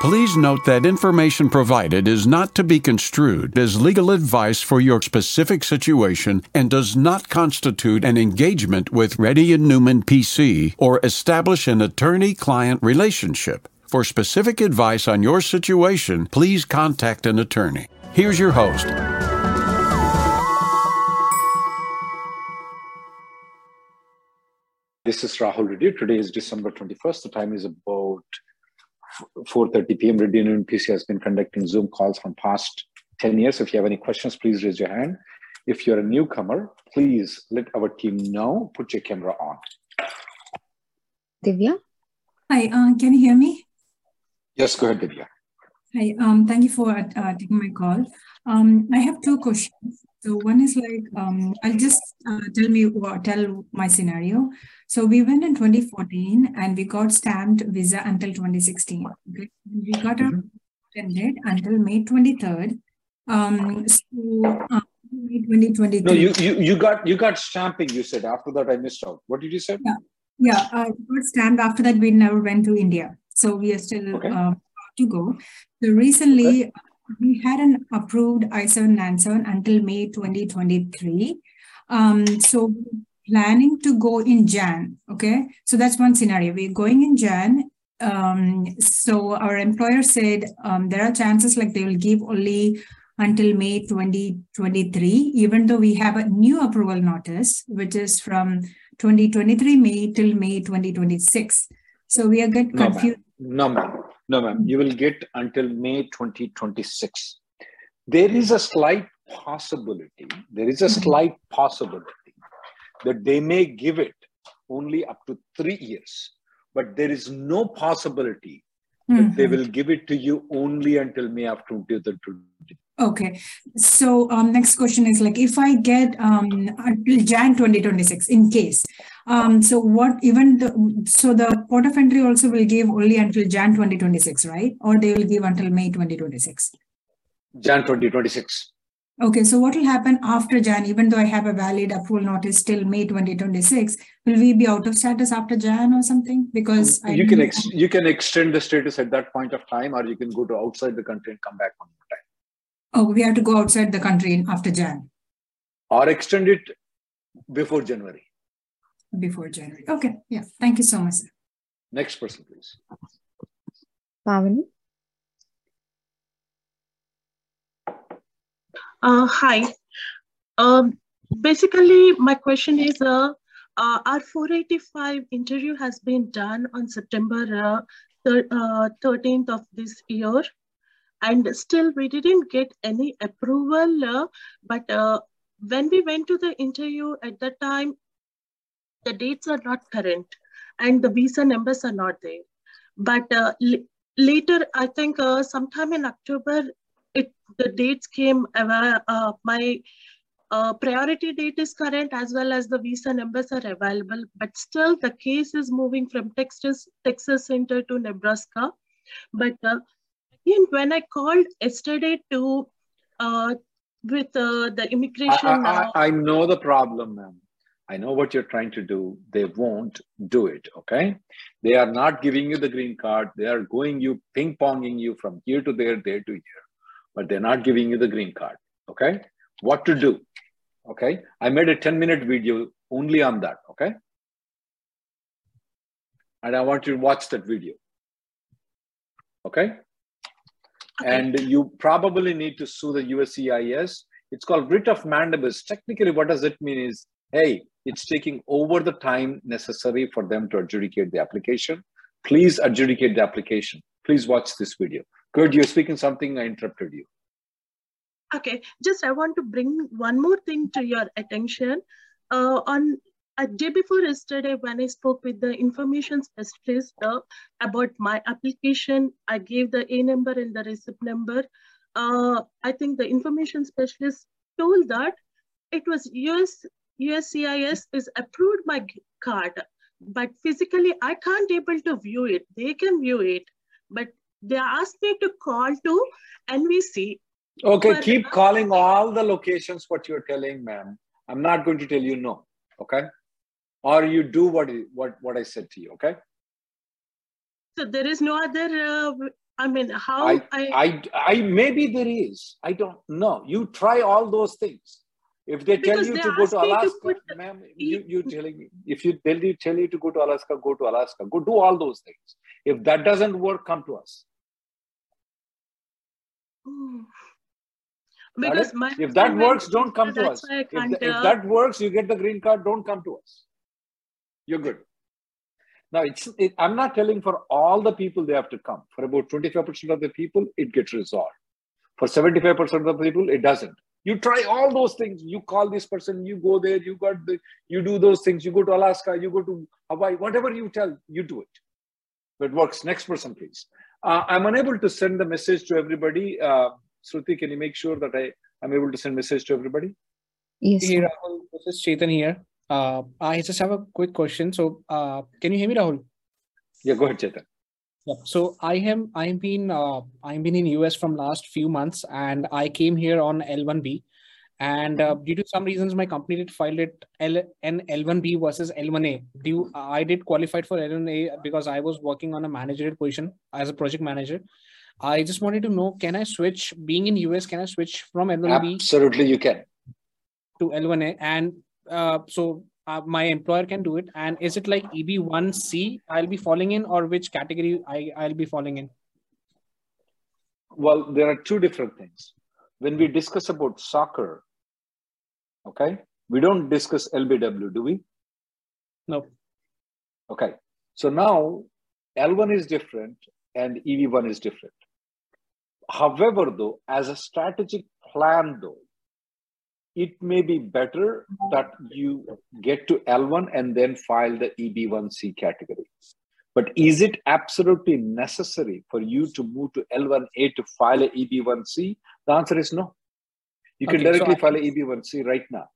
Please note that information provided is not to be construed as legal advice for your specific situation and does not constitute an engagement with Reddy and Newman PC or establish an attorney-client relationship. For specific advice on your situation, please contact an attorney. Here's your host. This is Rahul Reddy. Today is December 21st. The time is about 4.30 p.m. Reddy and PC has been conducting Zoom calls from past 10 years. If you have any questions, please raise your hand. If you're a newcomer, please let our team know. Put your camera on. Divya? Hi, uh, can you hear me? Yes, go ahead, Divya. Hi, um, thank you for uh, taking my call. Um, I have two questions. So one is like, um, I'll just uh, tell me tell my scenario. So we went in 2014 and we got stamped visa until 2016. Okay? We got mm-hmm. extended until May 23rd. Um, so uh, May 2022. No, you, you you got you got stamping. You said after that I missed out. What did you say? Yeah, yeah. Uh, got stamped after that. We never went to India, so we are still okay. uh, to go. So recently. Okay we had an approved I-797 until May 2023. Um, so planning to go in Jan. Okay, so that's one scenario. We're going in Jan. Um, so our employer said um, there are chances like they will give only until May 2023, even though we have a new approval notice, which is from 2023 May till May 2026. So we are get confused. No, ma'am. No, ma'am. You will get until May 2026. There is a slight possibility, there is a mm-hmm. slight possibility that they may give it only up to three years, but there is no possibility that mm-hmm. they will give it to you only until May of 2020. Okay. So um, next question is like, if I get um, until Jan 2026, in case, um, so what even the, so the port of entry also will give only until Jan 2026, right? Or they will give until May 2026? Jan 2026. Okay, so what will happen after Jan, even though I have a valid approval notice till May 2026, will we be out of status after Jan or something? Because you I can ex- you can extend the status at that point of time, or you can go to outside the country and come back one more time. Oh, we have to go outside the country after Jan. Or extend it before January. Before January. Okay. Yeah. Thank you so much. Sir. Next person, please. Pavani. Uh, hi. Um, basically, my question is uh, uh, our 485 interview has been done on September uh, thir- 13th uh, of this year and still we didn't get any approval uh, but uh, when we went to the interview at that time the dates are not current and the visa numbers are not there. But uh, later i think uh, sometime in october it the dates came uh, my uh, priority date is current as well as the visa numbers are available. But still the case is moving from texas texas center to nebraska. But and when I called yesterday to uh, with uh, the immigration, I, I, I know the problem, ma'am. I know what you're trying to do. They won't do it. Okay. They are not giving you the green card. They are going you ping ponging you from here to there, there to here, but they're not giving you the green card. Okay. What to do? Okay. I made a 10 minute video only on that. Okay. And I want you to watch that video. Okay. And you probably need to sue the USCIS. It's called writ of mandamus. Technically, what does it mean is, hey, it's taking over the time necessary for them to adjudicate the application. Please adjudicate the application. Please watch this video. Good, you're speaking something, I interrupted you. Okay, just I want to bring one more thing to your attention. Uh, on a day before yesterday, when I spoke with the information specialist uh, about my application, I gave the A number and the receipt number. Uh, I think the information specialist told that it was US USCIS is approved my card, but physically I can't able to view it. They can view it, but they asked me to call to NVC. Okay, keep calling all the locations what you're telling, ma'am. I'm not going to tell you no. Okay or you do what what what I said to you. Okay. So there is no other. Uh, I mean, how I, I, I I maybe there is. I don't know. You try all those things. If they tell you to go to Alaska, to ma'am, you you telling me if you tell you tell you to go to Alaska, go to Alaska. Go do all those things. If that doesn't work, come to us. Because if that works, don't come to us. If, the, if that works, you get the green card. Don't come to us you're good. Now, it's it, I'm not telling for all the people they have to come. For about 25% of the people, it gets resolved. For 75% of the people, it doesn't. You try all those things. You call this person, you go there, you got the, you do those things. You go to Alaska, you go to Hawaii, whatever you tell, you do it. But it works. Next person, please. Uh, I'm unable to send the message to everybody. Uh, Shruti, can you make sure that I am able to send message to everybody? Yes. Hey, Rahul, this is Chetan here. Uh, I just have a quick question. So, uh, can you hear me, Rahul? Yeah, go ahead, Chetan. Yeah. So I am I've been uh, I've been in US from last few months, and I came here on L1B, and uh, due to some reasons, my company did file it L an L1B versus L1A. Do you, I did qualified for L1A because I was working on a managerial position as a project manager. I just wanted to know, can I switch? Being in US, can I switch from L1B? Absolutely, you can. To L1A, and uh, so uh, my employer can do it. And is it like eb1c i'll be falling in or which category I, i'll be falling in? Well there are two different things. When we discuss about soccer okay we don't discuss lbw do we? No. Okay. So now l1 is different and eb1 is different. However though as a strategic plan though it may be better that you get to L1 and then file the EB1C category. But is it absolutely necessary for you to move to L1A to file a EB1C? The answer is no. You can okay, directly so file a EB1C right now.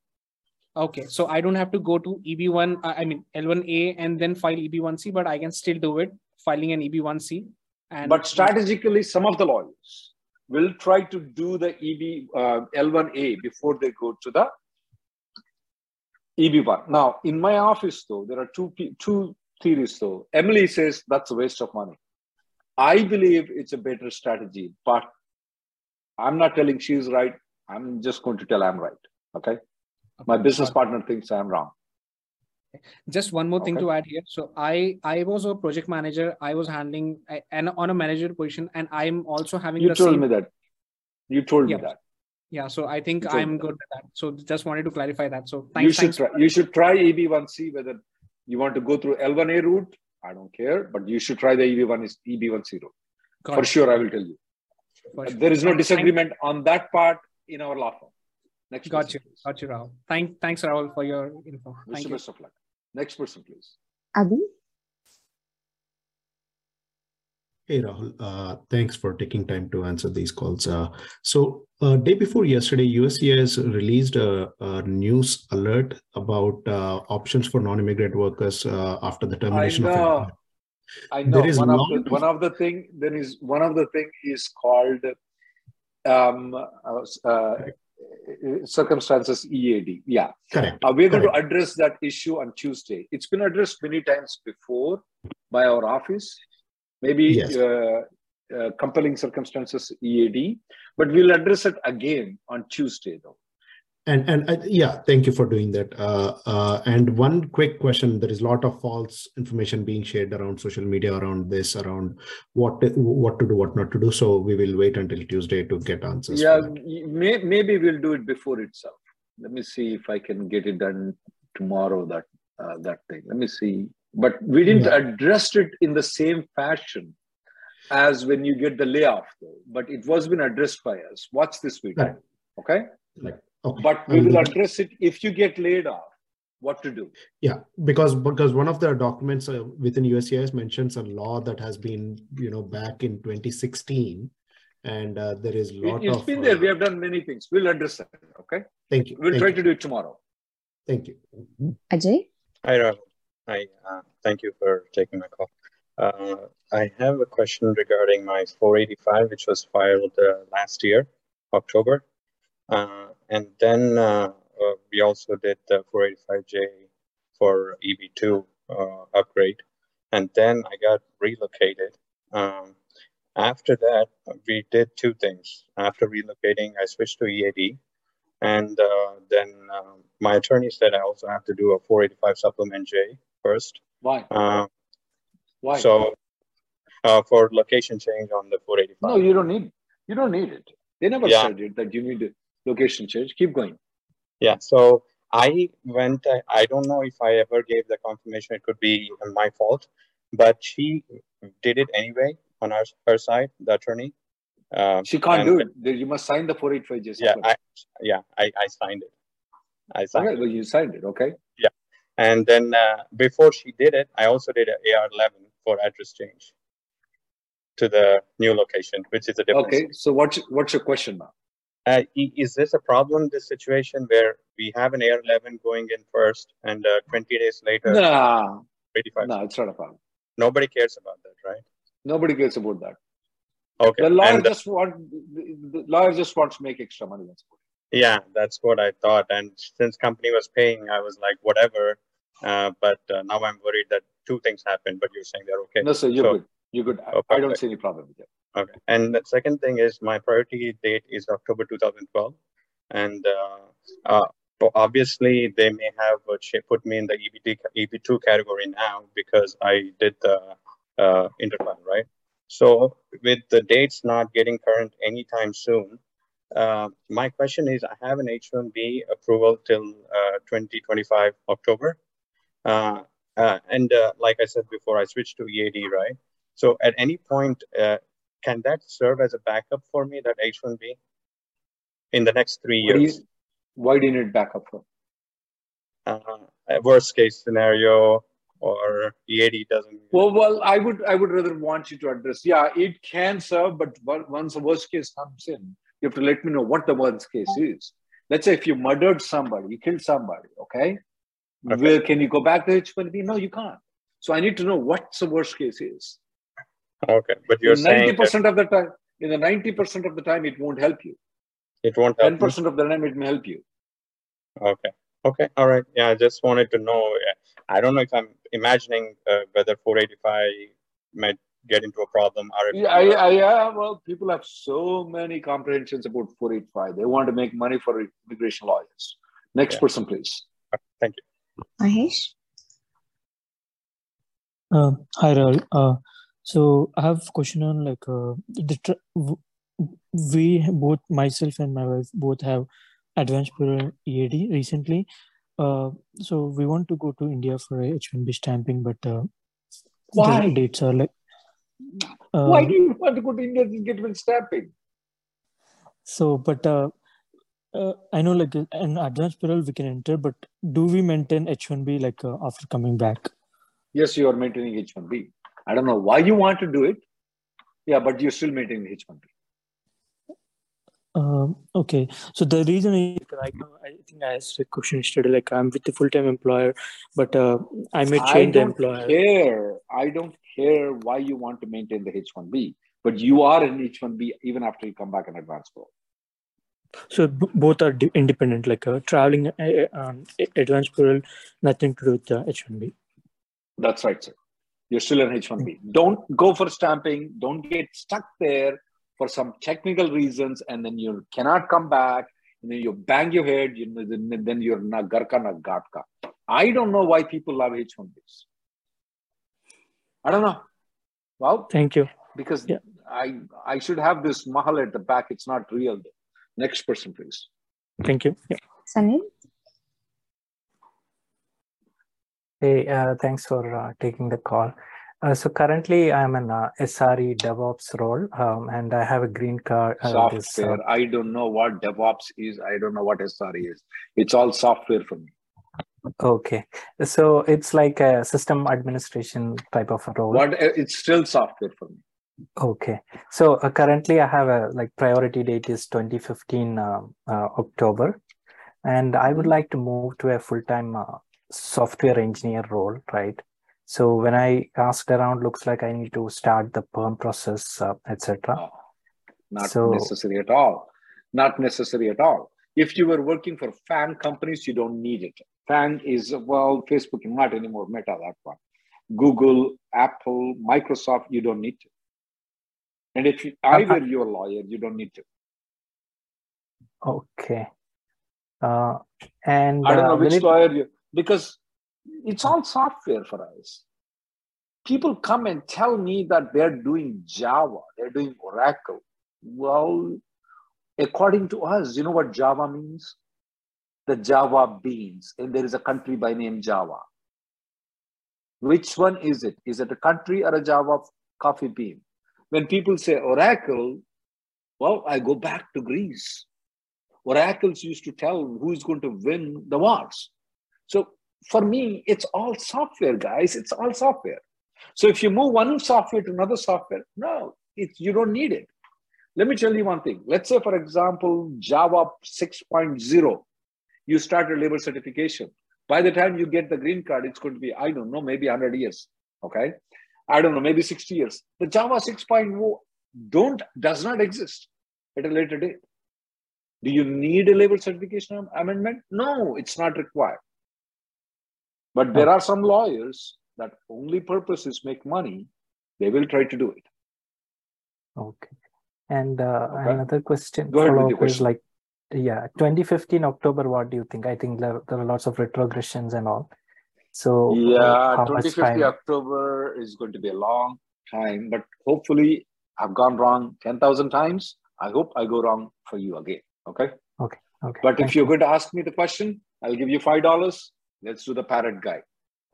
Okay, so I don't have to go to EB1, uh, I mean L1A and then file EB1C, but I can still do it filing an EB1C. And but strategically, some of the lawyers will try to do the EB uh, L1A before they go to the EB1. Now, in my office, though, there are two two theories. Though Emily says that's a waste of money. I believe it's a better strategy, but I'm not telling she's right. I'm just going to tell I'm right. Okay. My business partner thinks I'm wrong just one more thing okay. to add here so i i was a project manager i was handling and on a manager position and i'm also having you told same... me that you told yeah. me that yeah so i think i'm good with that so just wanted to clarify that so thanks, you should thanks. try you should try eb1c whether you want to go through l1a route i don't care but you should try the eb1 is eb1c route Got for it. sure i will tell you sure. there is no disagreement on that part in our law firm Next got person, you. Please. Got you, Rahul. Thank, thanks, Rahul, for your info. Thank you. Best of luck. Next person, please. Abhi? Hey, Rahul. Uh, thanks for taking time to answer these calls. Uh, so, uh, day before yesterday, USCIS released a, a news alert about uh, options for non-immigrant workers uh, after the termination I know. of. I know. There is one, of the, one of the thing. There is one of the thing is called um, uh, circumstances EAD. Yeah. Correct. Uh, we're Correct. going to address that issue on Tuesday. It's been addressed many times before by our office, maybe yes. uh, uh, compelling circumstances EAD, but we'll address it again on Tuesday though and and uh, yeah thank you for doing that. Uh, uh, and one quick question there is a lot of false information being shared around social media around this around what to, what to do what not to do. So we will wait until tuesday to get answers yeah may, maybe we'll do it before itself. Let me see if i can get it done tomorrow that uh, that thing. Let me see. But we didn't yeah. address it in the same fashion as when you get the layoff though. But it was been addressed by us. Watch this video right. okay? Like Okay. But we will address it if you get laid off. what to do. Yeah, because because one of the documents uh, within USCIS mentions a law that has been you know back in 2016, and uh, there is a lot It's of. been there. uh, We have done many things. We'll address that. Okay. thank you. We'll thank try you, to do it tomorrow. Thank you. Ajay? Hi, Rahul. Hi, uh, thank you for taking my call. Uh, I have a question regarding my 485, which was filed uh, last year, October. Uh, and then uh, uh, we also did the 485J for EB2 uh, upgrade. And then I got relocated. Um, after that, we did two things. After relocating, I switched to EAD. And uh, then um, my attorney said I also have to do a 485 supplement J first. Why? Uh, Why? so uh, for location change on the 485. no, you don't need. You don't need it. They never Yeah. said it that you need a location change. Keep going. Yeah. So I went. I, I don't know if I ever gave the confirmation. It could be my fault, but she did it anyway on her her side, the attorney. Uh, She can't and- do it. You must sign the 485J. Yeah. I yeah I, I signed it. I signed Okay, it. well, you signed it. Okay. Yeah. And then uh, before she did it, I also did an AR11 for address change to the new location, which is a different. Okay. So what's what's your question now? Uh, is this a problem? This situation where we have an AR11 going in first, and uh, 20 days later, Nah, no, it's not a problem. Nobody cares about that, right? Nobody cares about that. Okay. The lawyer and, uh, just want the, lawyer just wants to make extra money. Yeah, that's what I thought. And since company was paying, I was like, whatever. Uh, but uh, now I'm worried that two things happened. But you're saying they're okay. No, sir, you're So- good. You're good. Oh, I don't see any problem with it. Okay. And the second thing is my priority date is October 2012. And uh, uh, obviously, they may have uh, put me in the EBT, EB2 category now because I did the uh, interplan, right? So, with the dates not getting current anytime soon, uh, my question is I have an H 1B approval till uh, 2025 October. Uh, and like I said before, I switched to EAD, right? So, at any point, can that serve as a backup for me, that H 1B, in the next three What do years? you, why do you need backup for? uh, a worst case scenario or EAD doesn't. Well, well, I would I would rather want you to address. Yeah, it can serve, but once the worst case comes in, you have to let me know what the worst case is. Let's say if you murdered somebody, you killed somebody, okay? Okay. Where can you go back to H1B? No, you can't. So I need to know what the worst case is. Okay, but you're Ninety saying that percent of the time, in the ninety percent of the time, it won't help you. it won't Ten help. me? percent of the time, it may help you. Okay. Okay. All right. Yeah, I just wanted to know. uh, I don't know if I'm imagining uh, whether 485 might get into a problem. Or if, Yeah, I, I, yeah, well, people have so many comprehensions about 485. They want to make money for immigration lawyers. Next Yeah. person, please. Thank you. Mahesh? Uh, hi, Rahul. Uh, so I have a question on like uh, the tr- w- we both myself and my wife both have advanced parole EAD recently. Uh, so we want to go to India for a H1B stamping, but uh, Why? the dates are like. Uh, Why do you want to go to India and get with stamping? So, but uh, uh, I know like an advanced parole we can enter, but do we maintain H1B like uh, after coming back? Yes, you are maintaining H1B. I don't know why you want to do it. Yeah, but you're still maintaining H1B. Um, okay, so the reason is right now, I think I asked a question yesterday. Like I'm with the full-time employer, but uh, I may I change the don't employer. care. I don't care why you want to maintain the H1B, but you are in H1B even after you come back in advance parole. So b- both are di- independent. Like uh, traveling, uh, um, a- advanced parole, nothing to do with the H1B. That's right, sir. You're still in H1B. Don't go for stamping. Don't get stuck there for some technical reasons, and then you cannot come back. And then you bang your head. You know, then, then you're na garka na gatka. I don't know why people love H1Bs. I don't know. Well, Thank you. because Yeah. I I should have this mahal at the back. It's not real. Next person, please. Thank you. Yeah. Sunil? Hey, uh, thanks for uh, taking the call. Uh, so currently, I'm in uh, SRE DevOps role, um, and I have a green card. Uh, this, uh, software. I don't know what DevOps is. I don't know what SRE is. It's all software for me. Okay, so it's like a system administration type of a role. What it's still software for me. Okay, so uh, currently I have a like priority date is 2015 uh, uh, October, and I would mm-hmm. like to move to a full time uh, software engineer role, right? So when I asked around, looks like I need to start the perm process, uh, etc. Oh, not so, necessary at all. Not necessary at all. If you were working for FAANG companies, you don't need it. FAANG is well, Facebook not anymore. Meta that one. Google, Apple, Microsoft, you don't need to. And if you, I were your lawyer, you don't need to. Okay. Uh, and I don't know uh, which it... lawyer you because it's all software for us. People come and tell me that they're doing Java, they're doing Oracle. Well, according to us, you know what Java means? The Java beans, and there is a country by name Java. Which one is it? Is it a country or a Java coffee bean? When people say Oracle, well, I go back to Greece. Oracles used to tell who is going to win the wars. So for me, it's all software, guys. It's all software. So if you move one software to another software, no, it, you don't need it. Let me tell you one thing. Let's say, for example, Java 6.0, you start a labor certification. By the time you get the green card, it's going to be, I don't know, maybe 100 years. Okay. I don't know, maybe 60 years. The Java 6.0 don't does not exist at a later date. Do you need a labor certification amendment? No, it's not required. But there are some lawyers that only purpose is make money. They will try to do it. Okay. And uh, okay. another question Go follow up is like, yeah, 2015 October. What do you think? I think there, there are lots of retrogressions and all. So yeah, 2050 October is going to be a long time, but hopefully I've gone wrong 10,000 times. I hope I go wrong for you again. Okay. Okay. Okay. But Thank if you're you. going to ask me the question, I'll give you five dollars. Let's do the parrot guy.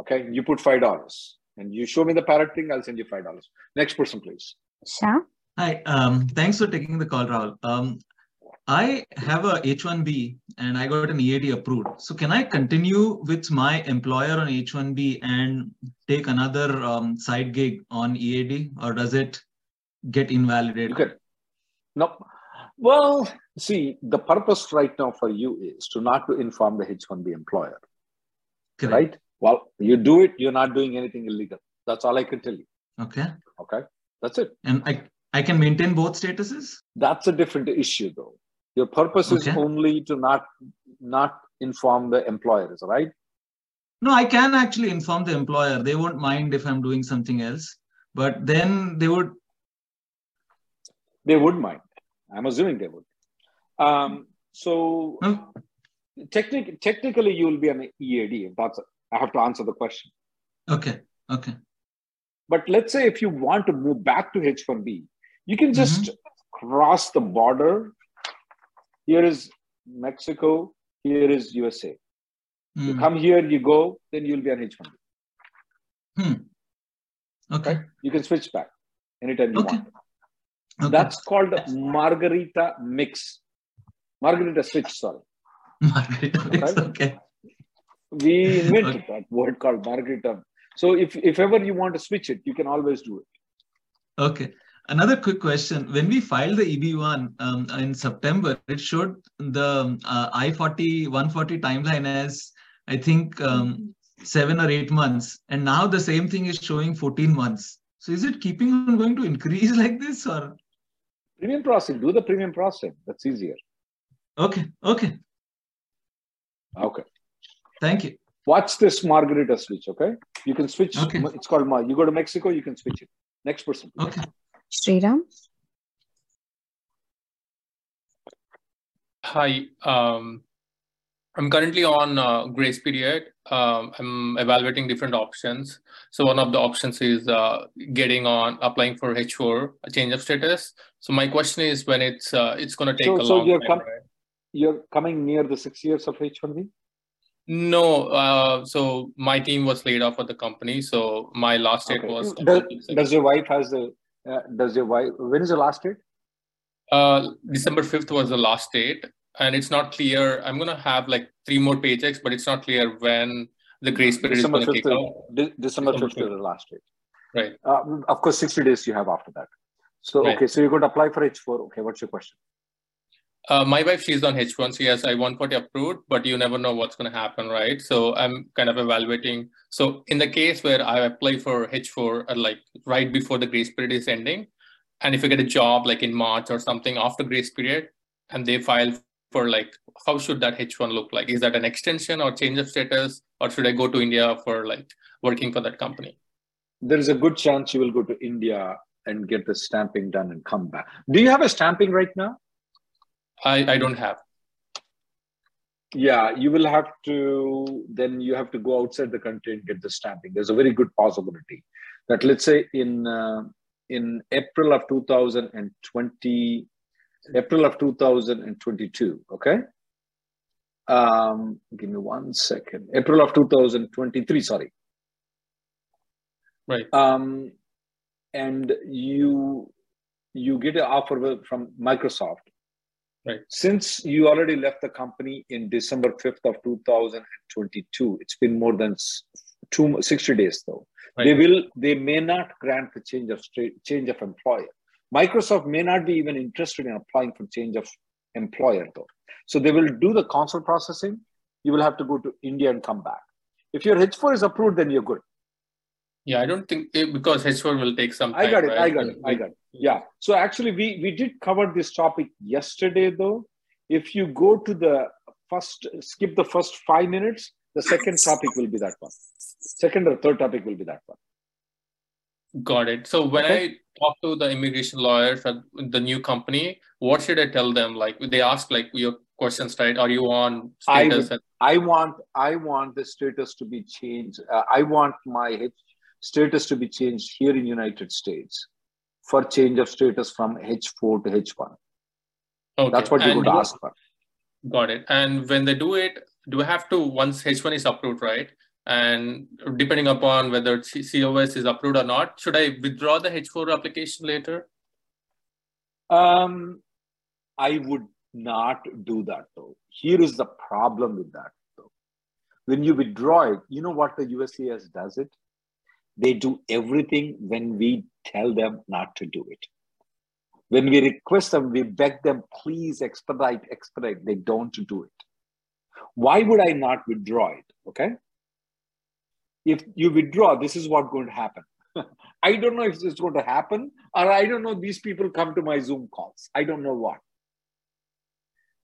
Okay. You put five dollars and you show me the parrot thing, I'll send you five dollars. Next person, please. Sure. Hi. Um, thanks for taking the call, Rahul. Um, I have a H1B and I got an EAD approved. So can I continue with my employer on H1B and take another um, side gig on EAD or does it get invalidated? Okay. No. Well, see, the purpose right now for you is to not to inform the H1B employer. Correct. Right? Well, you do it, you're not doing anything illegal. That's all I can tell you. Okay. Okay. That's it. And I I can maintain both statuses? That's a different issue though. Your purpose okay. is only to not not inform the employers, right? No, I can actually inform the employer. They won't mind if I'm doing something else. But then they would they would mind. I'm assuming they would. Um, so. Technic- technically you will be an EAD. That's I have to answer the question. Okay. Okay. But let's say if you want to move back to H1B, you can just mm-hmm. cross the border here is Mexico, here is USA. Mm. You come here, you go, then you'll be on H1B. Hmm. Okay. Right? You can switch back anytime you okay. want. Okay. That's called Margarita mix. Margarita switch, sorry. Margarita mix, okay. We invented okay. that word called Margarita. So if, if ever you want to switch it, you can always do it. Okay. Another quick question. When we filed the EB1 um, in September, it showed the uh, I-40, 140 timeline as, I think, um, seven or eight months. And now the same thing is showing 14 months. So is it keeping on going to increase like this or? Premium processing, do the premium processing. That's easier. Okay, okay. Okay. Thank you. Watch this Margarita switch, okay? You can switch. Okay. It's called, you go to Mexico, you can switch it. Next person. Please. Okay. Sriram? Hi, um, I'm currently on uh, grace period. Um, I'm evaluating different options. So one of the options is uh, getting on applying for H4, a change of status. So my question is when it's uh, it's going to take so, a so long time. Com- right? You're coming near the six years of H1B. No, uh, so my team was laid off at the company. So my last date okay. was. Does, does your wife has the uh, does your wife, when is the last date? Uh, December 5th was the last date. And it's not clear. I'm going to have like three more paychecks, but it's not clear when the grace period December is going to kick out. De- December 5th is the last date. Right. Uh, of course, 60 days you have after that. So, Right. okay, so you're going to apply for H4. Okay, what's your question? Uh, my wife, she's on H1, so yes, I-140 approved, but you never know what's going to happen, right? So I'm kind of evaluating. So in the case where I apply for H4, uh, like right before the grace period is ending, and if you get a job like in March or something after grace period, and they file for like, how should that H1 look like? Is that an extension or change of status, or should I go to India for like working for that company? There is a good chance you will go to India and get the stamping done and come back. Do you have a stamping right now? I, I don't have. Yeah, you will have to, then you have to go outside the country and get the stamping. There's a very good possibility that let's say in, uh, in April of 2020, April of 2022, okay? Um, give me one second. April of 2023, sorry. Right. Um, and you you get an offer from Microsoft. Right. Since you already left the company in December 5th of 2022, it's been more than two 60 days though. They will they may not grant the change of change of employer. Microsoft may not be even interested in applying for change of employer though. So they will do the consul processing. You will have to go to India and come back. If your H4 is approved, then you're good. Yeah, I don't think it, because H4 will take some time. I got it. right? I got it. I got it. Yeah. So actually, we we did cover this topic yesterday, though. If you go to the first, skip the first five minutes, the second topic will be that one. Second or third topic will be that one. Got it. So when Okay. I talk to the immigration lawyers at the new company, what should I tell them? Like they ask like your questions, right? Are you on I status? would- I want I want the status to be changed. Uh, I want my H status to be changed here in United States for change of status from H4 to H1. Okay. That's what And going ask for. Got it. And when they do it, do I have to once H1 is approved, right? And depending upon whether COS is approved or not, should I withdraw the H4 application later? Um, I would not do that though. Here is the problem with that though. When you withdraw it, you know what the USCIS does it? They do everything when we tell them not to do it. When we request them, we beg them, please expedite, expedite. They don't do it. Why would I not withdraw it? Okay. If you withdraw, this is what's going to happen. I don't know if this is going to happen, or I don't know these people come to my Zoom calls. I don't know what.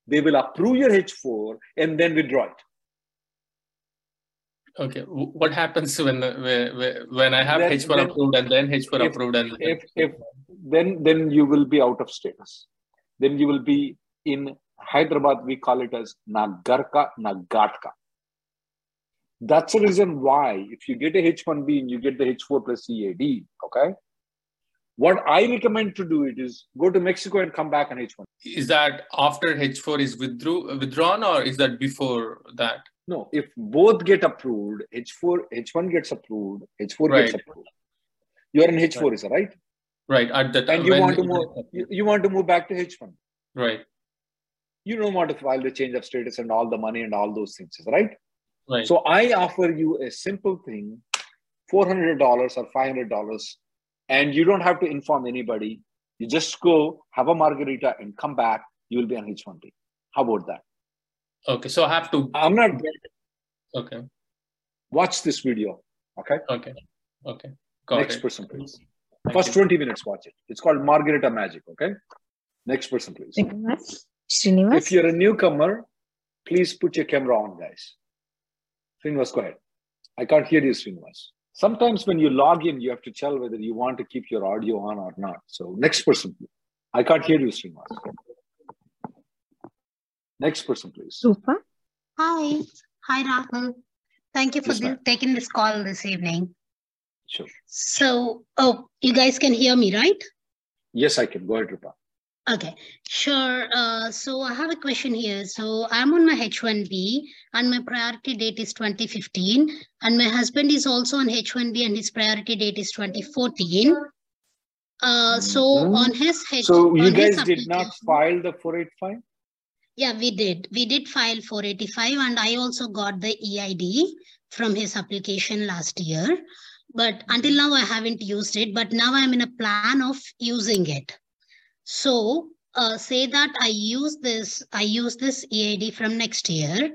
They will approve your H4 and then withdraw it. Okay. What happens when the, whe- whe- when I have Then- H1 then- approved and then H4 if- approved and If, if then then you will be out of status. Then you will be in Hyderabad. We call it as Nagarka Nagatka. That's the reason why if you get a H1B and you get the H4 plus EAD, okay. What I recommend to do it is go to Mexico and come back on H1. is that after H4 is withdrew withdrawn or is that before that? No, if both get approved, H4, H1 gets approved, H4 gets Right. approved. You're in H4, is that right? Right. At the time And you want to move, you, you want to move back to H1. Right. You don't want to file the change of status and all the money and all those things, right? Right. So I offer you a simple thing, $400 or $500, and you don't have to inform anybody. You just go have a margarita and come back. You will be on H1B. How about that? Okay. So I have to. I'm not. Okay. Watch this video. Okay. Okay. Okay. Got Next it. person, please. Thank First you. 20 minutes, watch it. It's called Margarita Magic. Okay. Next person, please. Srinivas. Srinivas. If you're a newcomer, please put your camera on, guys. Srinivas, go ahead. I can't hear you, Srinivas. Sometimes when you log in, you have to tell whether you want to keep your audio on or not. So next person, please. I can't hear you, Srinivas. Next person, please. Rupa. Hi. Hi, Rahul. Thank you for Yes, the, taking this call this evening. Sure. So, oh, you guys can hear me, right? Yes, I can. Go ahead, Rupa. Okay, sure. Uh, so I have a question here. So I'm on my H1B and my priority date is 2015 and my husband is also on H1B and his priority date is 2014. Uh, so Mhm. on his H one B. So you guys did not file the 485? Yeah, we did. We did file 485 and I also got the EID from his application last year. But until now, I haven't used it. But now I'm in a plan of using it. So uh, say that I use this, I use this EID from next year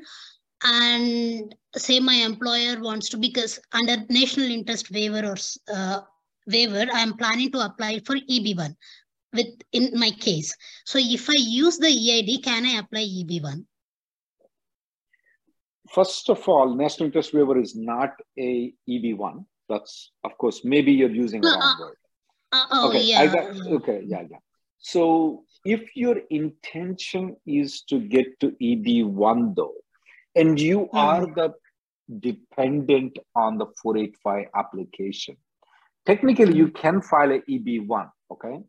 and say my employer wants to, because under national interest waiver or uh, waiver, I'm planning to apply for EB1 with in my case. So if I use the EID, can I apply EB1? First of all, national interest waiver is not a EB1. That's, of course, maybe you're using the wrong uh, word. Uh, oh, okay, yeah. Got, okay, yeah, yeah. So if your intention is to get to EB1 though, and you Hmm. are the dependent on the 485 application, technically you can file a EB1, okay?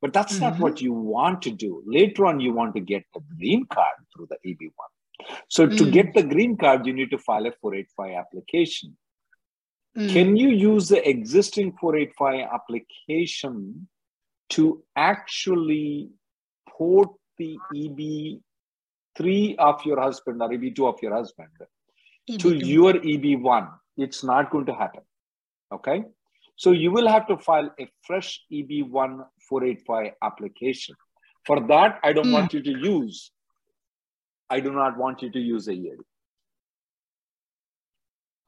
But that's not Mhm. what you want to do. Later on, you want to get the green card through the EB1. So to Mm. get the green card, you need to file a 485 application. Mm. Can you use the existing 485 application to actually port the EB3 of your husband or EB2 of your husband to EB2. your EB1? It's not going to happen. Okay. So you will have to file a fresh EB1 485 application. For that, I don't Mm. want you to use, I do not want you to use a EID.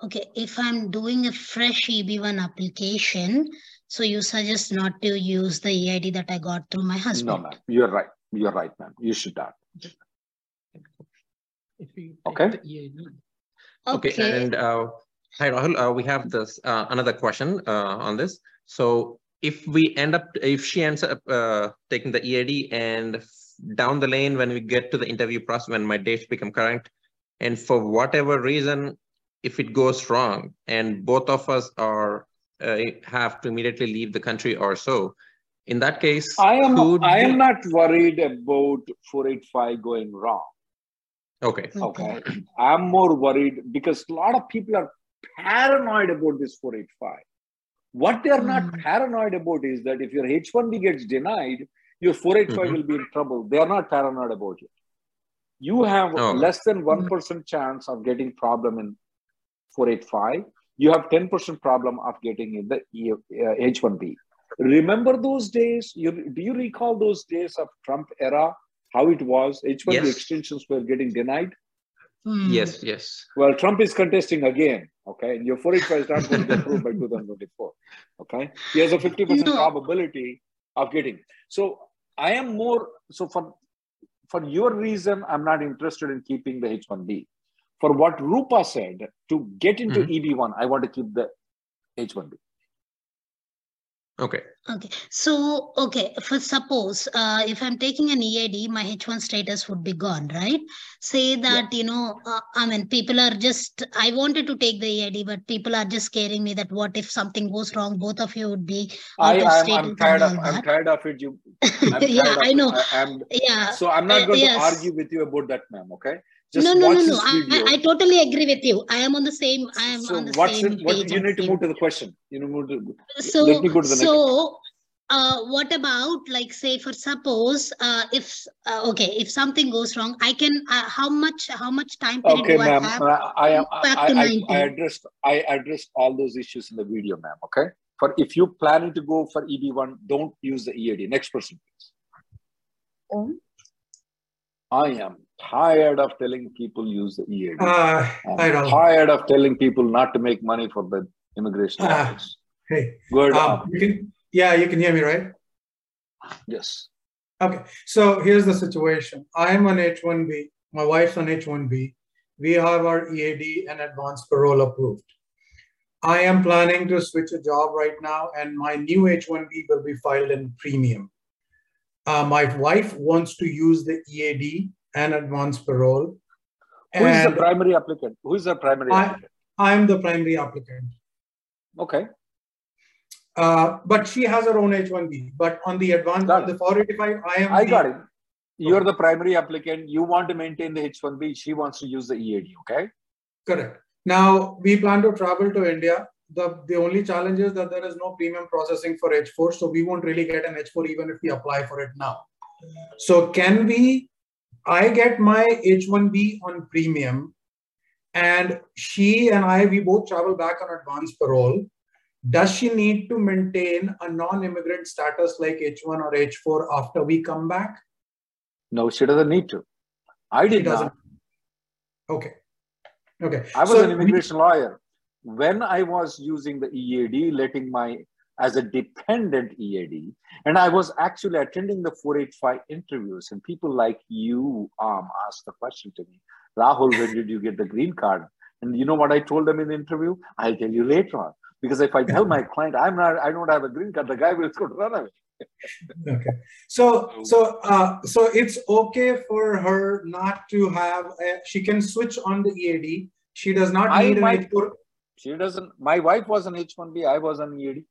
Okay, if I'm doing a fresh EB1 application, so you suggest not to use the EID that I got through my husband. No, husband. ma'am. You're right. You're right, ma'am. You should not. Okay. take the EAD. Okay. Okay, and uh, hi Rahul, uh, we have this uh, another question uh, on this. So if we end up, if she ends up uh, taking the EAD and down the lane when we get to the interview process, when my dates become current, and for whatever reason, if it goes wrong and both of us are uh, have to immediately leave the country or so, in that case, I am I am not worried about 485 going wrong. Okay. Okay. I'm more worried because a lot of people are paranoid about this 485. What they are not paranoid about is that if your H1B gets denied, your 485 Mhm. will be in trouble. They are not paranoid about it. You have Oh. less than 1% chance of getting problem in 485. You have 10% problem of getting in the E- uh, H1B. Remember those days? You, do you recall those days of Trump era? How it was? H1B Yes. extensions were getting denied. Hmm. Yes, yes. Well, Trump is contesting again. Okay, and your 485 is not going to be approved by 2024. Okay, he has a 50% No. probability of getting. So I am more so for for your reason, I'm not interested in keeping the H1B. For what Rupa said, to get into Mhm. EB1, I want to keep the H1B. Okay. Okay, so, okay, for suppose, uh, if I'm taking an EID, my H1 status would be gone, right? Say that, you know, uh, I mean, people are just, I wanted to take the EID, but people are just scaring me that what if something goes wrong, both of you would be out I, of I'm, state I'm tired of I'm tired of it. You, Yeah, I know. It. I, am Yeah. so I'm not uh, going yes. to argue with you about that, ma'am. Okay, just No, no, no, no, I. I I totally agree with you. I am on the same, I am so on the what's same it? What page. you need to move to the question. You know, move to, So, let me go to the next. so, uh, what about like say for suppose uh, if uh, okay if something goes wrong, I can uh, how much how much time period Okay, do I ma'am. have? uh, I am. back I, to I, I addressed. I addressed all those issues in the video, ma'am. Okay. For if you planning to go for EB1, don't use the EAD. Next person, please. Om. I am tired of telling people use the EAD. Uh, I'm hi, Rahul. tired of telling people not to make money for the immigration Ah, office. Hey, Good. um, you can, yeah, you can hear me, right? yes. Okay, so here's the situation. I'm on H1B, my wife's on H1B. We have our EAD and advanced parole approved. I am planning to switch a job right now, and my new H1B will be filed in premium. Uh, my wife wants to use the EAD and advanced parole. Who is the primary applicant? Who is the primary I, applicant? I'm the primary applicant. Okay. Uh, but she has her own H1B. But on the advanced, on the 485, I am. I the- got it. You're the primary applicant. You want to maintain the H1B. She wants to use the EAD. Okay. Correct. Now we plan to travel to India. The, the only challenge is that there is no premium processing for H4, so we won't really get an H4 even if we apply for it now. So can we I get my H1B on premium, and she and I, we both travel back on advance parole. Does she need to maintain a non immigrant status like H1 or H4 after we come back? No, she doesn't need to. I did not. Okay. Okay. I was So an immigration lawyer. When I was using the EAD, letting my as a dependent EAD, and I was actually attending the 485 interviews, and people like you um, asked the question to me, Rahul, when did you get the green card? And you know what I told them in the interview? I'll tell you later on. Because if I tell my client I'm not, I don't have a green card, the guy will go run away. Okay. So so uh, so it's okay for her not to have. A, she can switch on the EAD. She does not I need an H4. She doesn't. My wife was an H1B. I was an EAD.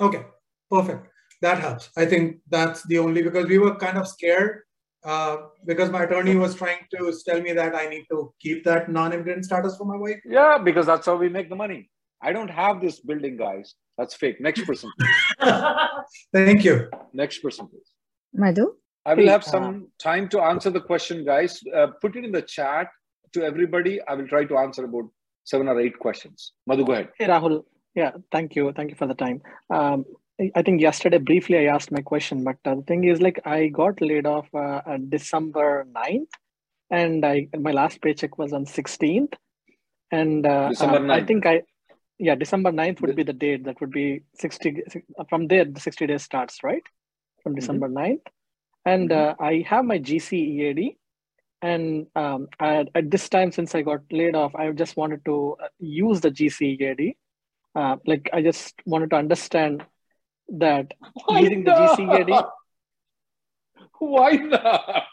Okay, perfect. That helps. I think that's the only because we were kind of scared uh, because my attorney was trying to tell me that I need to keep that non-immigrant status for my wife. Yeah, because that's how we make the money. I don't have this building, guys. That's fake. Next person. Thank you. Next person, please. Madhu? I will have uh, some time to answer the question, guys. Uh, put it in the chat to everybody. I will try to answer about seven or eight questions. Madhu, go ahead. Hey, Rahul. Yeah, thank you. Thank you for the time. Um, I- think yesterday briefly I asked my question, but uh, the thing is, like, I got laid off uh, on December 9th, and I my last paycheck was on 16th. And uh, um, I think I, yeah, December 9th would be the date. That would be 60, from there, the 60 days starts, right? From December 9th. And uh, I have my GC EAD. And um, I, at this time, since I got laid off, I just wanted to uh, use the GC EAD. Uh, like I just wanted to understand that Why using the GC EAD. not? Why not?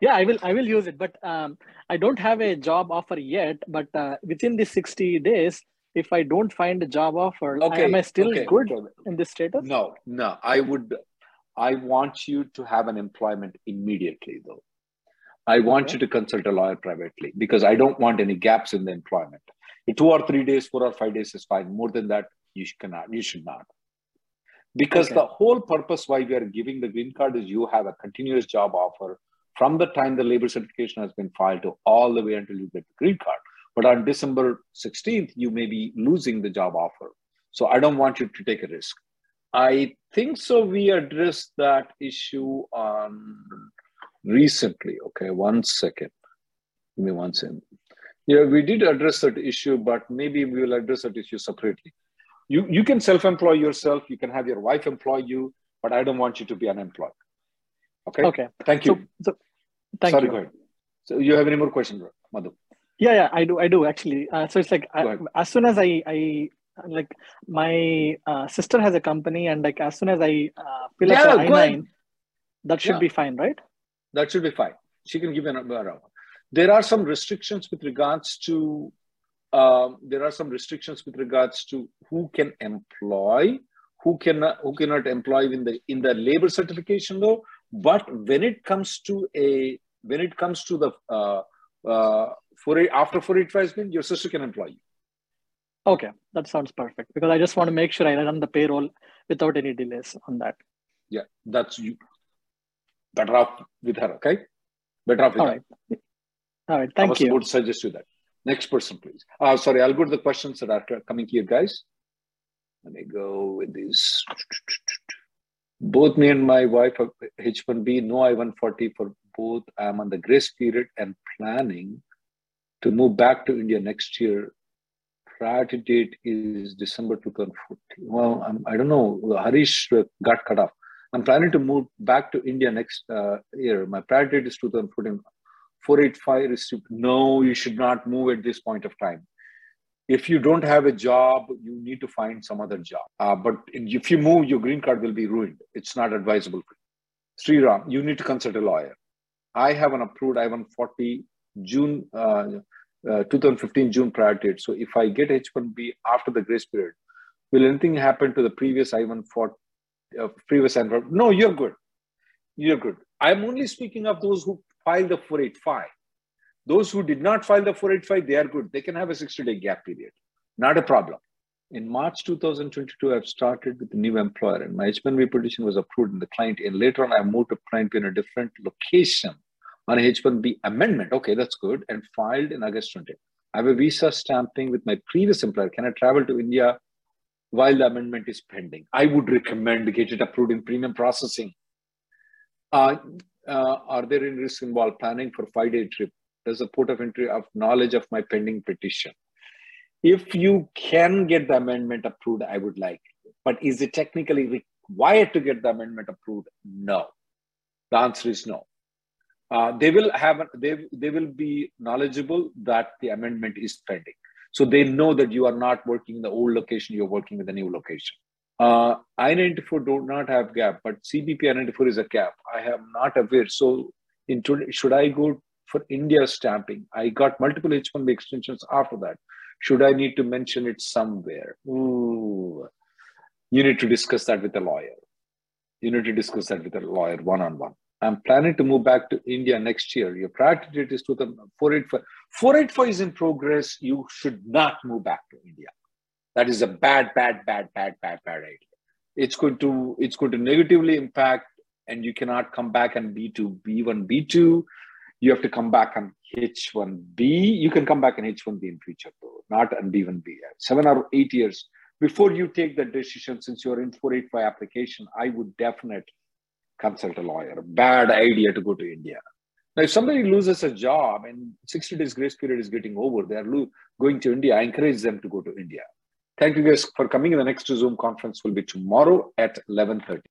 Yeah, I will. I will use it, but um, I don't have a job offer yet. But uh, within the sixty days, if I don't find a job offer, Okay, am I still okay, good in this status? No, no. I would. I want you to have an employment immediately, though. I want Okay. you to consult a lawyer privately because I don't want any gaps in the employment. Two or three days, four or five days is fine. More than that, you cannot. You should not. Because Okay. the whole purpose why we are giving the green card is you have a continuous job offer from the time the labor certification has been filed to all the way until you get the green card. But on December 16th, you may be losing the job offer. So I don't want you to take a risk. I think so. We addressed that issue on recently. Okay, one second. Give me one second. Yeah, we did address that issue, but maybe we will address that issue separately. You you can self-employ yourself. You can have your wife employ you, but I don't want you to be unemployed. Okay. Okay. Thank you. So, thank Sorry, you. go ahead. So you have any more questions, Madhu? Yeah, yeah, I do. I do actually. Uh, so it's like I, as soon as I, I like my uh, sister has a company, and like as soon as I uh, fill Yeah, up I nine, that should Yeah. be fine, right? That should be fine. She can give an around. There are some restrictions with regards to um, there are some restrictions with regards to who can employ, who cannot who cannot employ in the in the labor certification though. But when it comes to a when it comes to the uh, uh, for a, after 485 has been, your sister can employ you. Okay, that sounds perfect because I just want to make sure I run the payroll without any delays on that. Yeah, that's you. Better off with her, okay? Better off with All her. right. All right. I Thank was you. about to suggest you that. Next person, please. Uh, sorry, I'll go to the questions that are coming here, guys. Let me go with these. Both me and my wife have H1B, no I-140 for both. I'm on the grace period and planning to move back to India next year. Priority date is December 2014. Well, I'm, I don't know. Harish uh, got cut off. I'm planning to move back to India next uh, year. My priority date is 2014. 485 is no, you should not move at this point of time. If you don't have a job, you need to find some other job. Uh, but if you move, your green card will be ruined. It's not advisable. Sri Ram, you need to consult a lawyer. I have an approved I-140 June uh, uh, 2015 June prior date. So if I get H1B after the grace period, will anything happen to the previous I-140 uh, previous I-140? No, you're good. You're good. I'm only speaking of those who filed the 485. Those who did not file the 485, they are good. They can have a 60 day gap period. Not a problem. In March 2022, I've started with a new employer and my H1B petition was approved in the client. And later on, I moved to client in a different location on a H1B amendment. Okay, that's good. And filed in August 20. I have a visa stamping with my previous employer. Can I travel to India while the amendment is pending? I would recommend get it approved in premium processing. Uh, uh, are there any risks involved planning for five-day trip? There's a port of entry of knowledge of my pending petition? If you can get the amendment approved, I would like. But is it technically required to get the amendment approved? No. The answer is no. Uh, they will have they, they will be knowledgeable that the amendment is pending so they know that you are not working in the old location you're working with the new location uh, i94 do not have gap but cbp i94 is a gap i am not aware so in should i go for india stamping i got multiple h1b extensions after that should i need to mention it somewhere Ooh. you need to discuss that with a lawyer you need to discuss that with a lawyer one on one I'm planning to move back to India next year. Your priority date is 485. 485 is in progress. You should not move back to India. That is a bad, bad, bad, bad, bad, bad idea. It's going to it's going to negatively impact, and you cannot come back and B2, B1, B2. You have to come back on H1B. You can come back on H1B in future, though, not on B1B. Seven or eight years before you take that decision, since you're in 485 application, I would definitely consult a lawyer. Bad idea to go to India. Now, if somebody loses a job and 60 days grace period is getting over, they are lo- going to India. I encourage them to go to India. Thank you guys for coming. The next Zoom conference will be tomorrow at 11:30.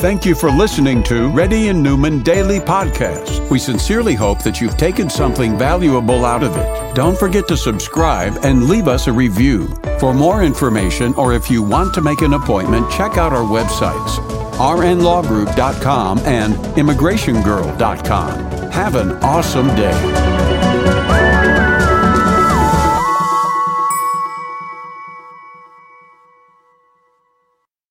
Thank you for listening to Reddy and Newman Daily Podcast. We sincerely hope that you've taken something valuable out of it. Don't forget to subscribe and leave us a review. For more information or if you want to make an appointment, check out our websites rnlawgroup.com and immigrationgirl.com. Have an awesome day.